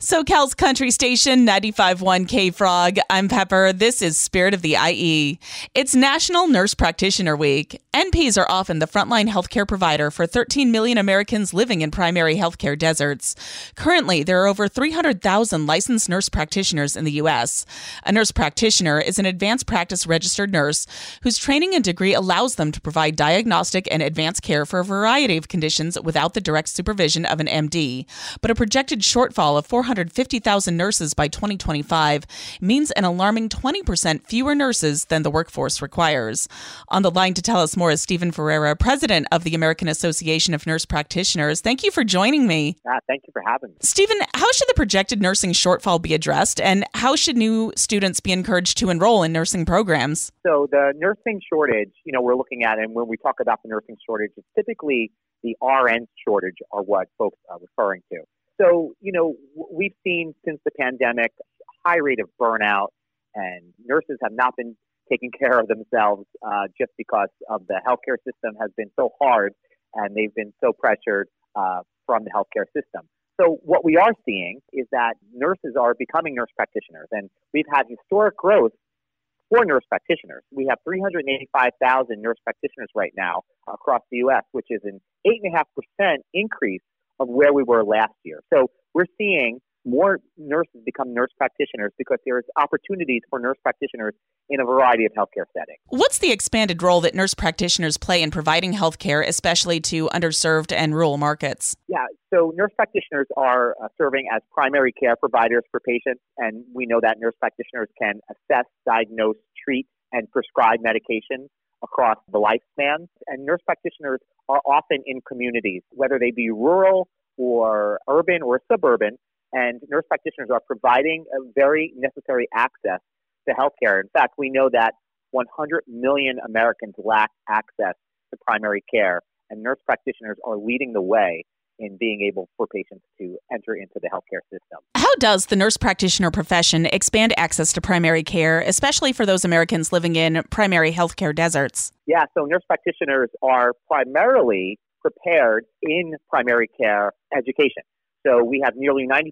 SoCal's country station 95.1 K Frog. I'm Pepper. This is Spirit of the IE. It's National Nurse Practitioner Week. NPs are often the frontline healthcare provider for 13 million Americans living in primary healthcare deserts. Currently, there are over 300,000 licensed nurse practitioners in the U.S. A nurse practitioner is an advanced practice registered nurse whose training and degree allows them to provide diagnostic and advanced care for a variety of conditions without the direct supervision of an MD. But a projected shortfall of 450,000 nurses by 2025 means an alarming 20% fewer nurses than the workforce requires. On the line to tell us more is Stephen Ferrara, president of the American Association of Nurse Practitioners. Thank you for joining me. Ah, thank you for having me. Stephen, how should the projected nursing shortfall be addressed, and how should new students be encouraged to enroll in nursing programs? So, the nursing shortage, you know, we're looking at, and when we talk about the nursing shortage, it's typically the RN shortage are what folks are referring to. So, you know, we've seen since the pandemic high rate of burnout, and nurses have not been taking care of themselves uh, just because of the healthcare system has been so hard and they've been so pressured uh, from the healthcare system. So, what we are seeing is that nurses are becoming nurse practitioners, and we've had historic growth for nurse practitioners. We have 385,000 nurse practitioners right now across the U.S., which is an 8.5% increase of where we were last year. So we're seeing more nurses become nurse practitioners because there's opportunities for nurse practitioners in a variety of healthcare settings. What's the expanded role that nurse practitioners play in providing healthcare, especially to underserved and rural markets? Yeah, so nurse practitioners are uh, serving as primary care providers for patients, and we know that nurse practitioners can assess, diagnose, treat, and prescribe medications across the lifespan. And nurse practitioners are often in communities, whether they be rural or urban or suburban, and nurse practitioners are providing a very necessary access to healthcare. In fact, we know that 100 million Americans lack access to primary care, and nurse practitioners are leading the way in being able for patients to enter into the healthcare system. How does the nurse practitioner profession expand access to primary care, especially for those Americans living in primary healthcare deserts? Yeah, so nurse practitioners are primarily prepared in primary care education. So we have nearly 90%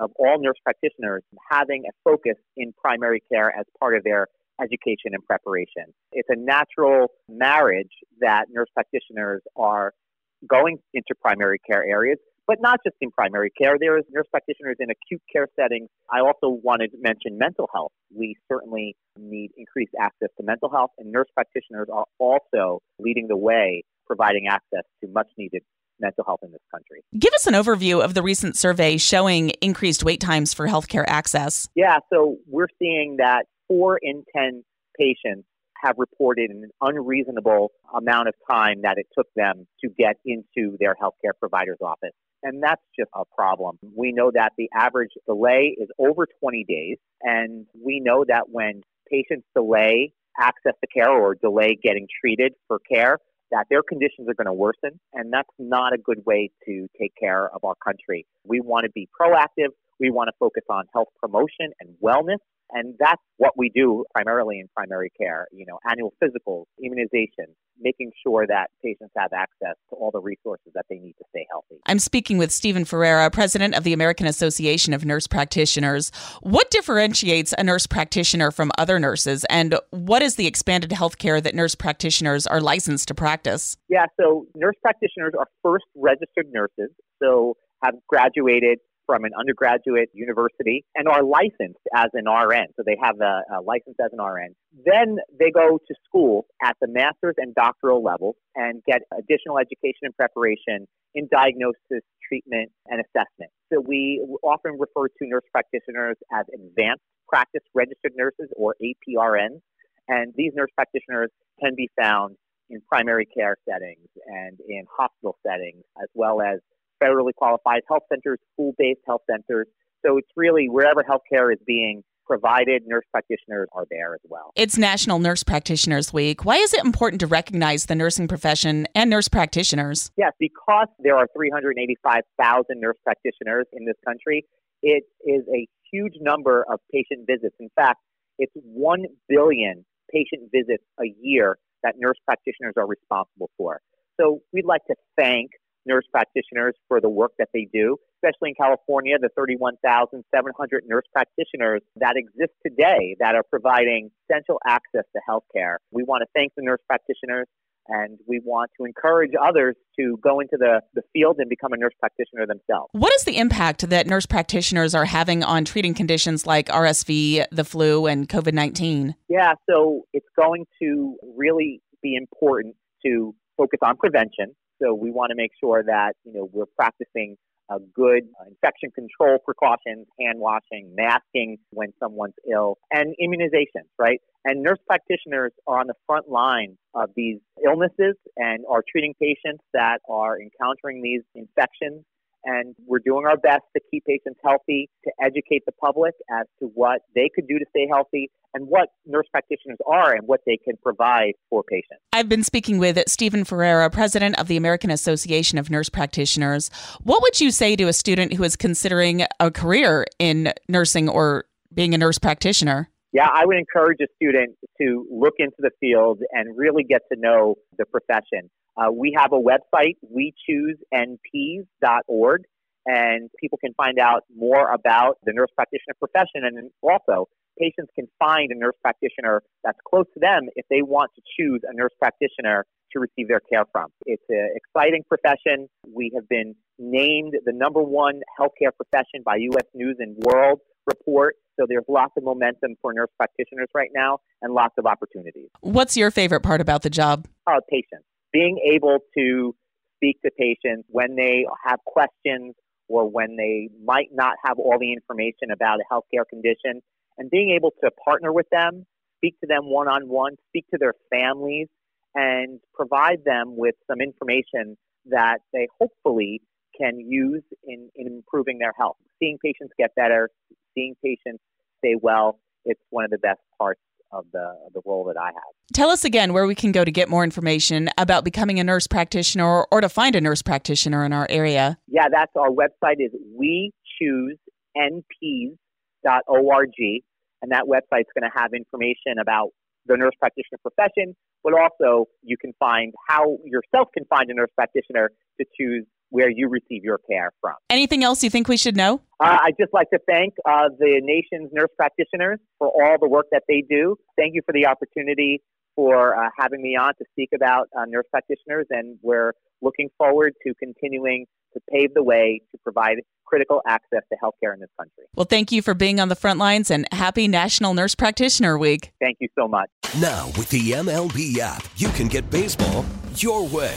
of all nurse practitioners having a focus in primary care as part of their education and preparation. It's a natural marriage that nurse practitioners are going into primary care areas, but not just in primary care. There is nurse practitioners in acute care settings. I also wanted to mention mental health. We certainly need increased access to mental health, and nurse practitioners are also leading the way, providing access to much needed mental health in this country. Give us an overview of the recent survey showing increased wait times for healthcare access. Yeah, so we're seeing that four in 10 patients have reported an unreasonable amount of time that it took them to get into their healthcare provider's office. And that's just a problem. We know that the average delay is over 20 days. And we know that when patients delay access to care or delay getting treated for care, that their conditions are going to worsen. And that's not a good way to take care of our country. We want to be proactive. We want to focus on health promotion and wellness and that's what we do primarily in primary care, you know, annual physicals, immunization, making sure that patients have access to all the resources that they need to stay healthy. I'm speaking with Stephen Ferrara, president of the American Association of Nurse Practitioners. What differentiates a nurse practitioner from other nurses, and what is the expanded health care that nurse practitioners are licensed to practice? Yeah, so nurse practitioners are first registered nurses, so have graduated from an undergraduate university and are licensed as an RN. So they have a, a license as an RN. Then they go to school at the master's and doctoral level and get additional education and preparation in diagnosis, treatment, and assessment. So we often refer to nurse practitioners as advanced practice registered nurses or APRNs. And these nurse practitioners can be found in primary care settings and in hospital settings, as well as federally qualified health centers, school based health centers. So it's really wherever healthcare is being provided, nurse practitioners are there as well. It's National Nurse Practitioners Week. Why is it important to recognize the nursing profession and nurse practitioners? Yes, because there are 385,000 nurse practitioners in this country, it is a huge number of patient visits. In fact, it's 1 billion patient visits a year that nurse practitioners are responsible for. So we'd like to thank nurse practitioners for the work that they do, especially in California, the 31,700 nurse practitioners that exist today that are providing essential access to health care. We want to thank the nurse practitioners and we want to encourage others to go into the, the field and become a nurse practitioner themselves. What is the impact that nurse practitioners are having on treating conditions like RSV, the flu, and COVID 19? Yeah, so it's going to really be important to focus on prevention so we want to make sure that you know we're practicing good infection control precautions, hand washing, masking when someone's ill, and immunizations, right? And nurse practitioners are on the front line of these illnesses and are treating patients that are encountering these infections and we're doing our best to keep patients healthy, to educate the public as to what they could do to stay healthy and what nurse practitioners are and what they can provide for patients. I've been speaking with Stephen Ferrara, president of the American Association of Nurse Practitioners. What would you say to a student who is considering a career in nursing or being a nurse practitioner? Yeah, I would encourage a student to look into the field and really get to know the profession. Uh, we have a website, wechoosenps.org, and people can find out more about the nurse practitioner profession. And also, patients can find a nurse practitioner that's close to them if they want to choose a nurse practitioner to receive their care from. It's an exciting profession. We have been named the number one healthcare profession by U.S. News and World Report. So there's lots of momentum for nurse practitioners right now and lots of opportunities. What's your favorite part about the job? Uh, patients being able to speak to patients when they have questions or when they might not have all the information about a healthcare condition, and being able to partner with them, speak to them one on one, speak to their families, and provide them with some information that they hopefully can use in, in improving their health. Seeing patients get better, seeing patients stay well, it's one of the best parts of the, of the role that I have. Tell us again where we can go to get more information about becoming a nurse practitioner or, or to find a nurse practitioner in our area. Yeah, that's our website is we choose nps.org and that website's going to have information about the nurse practitioner profession, but also you can find how yourself can find a nurse practitioner to choose where you receive your care from. Anything else you think we should know? Uh, I'd just like to thank uh, the nation's nurse practitioners for all the work that they do. Thank you for the opportunity for uh, having me on to speak about uh, nurse practitioners, and we're looking forward to continuing to pave the way to provide critical access to healthcare in this country. Well, thank you for being on the front lines and happy National Nurse Practitioner Week. Thank you so much. Now, with the MLB app, you can get baseball your way.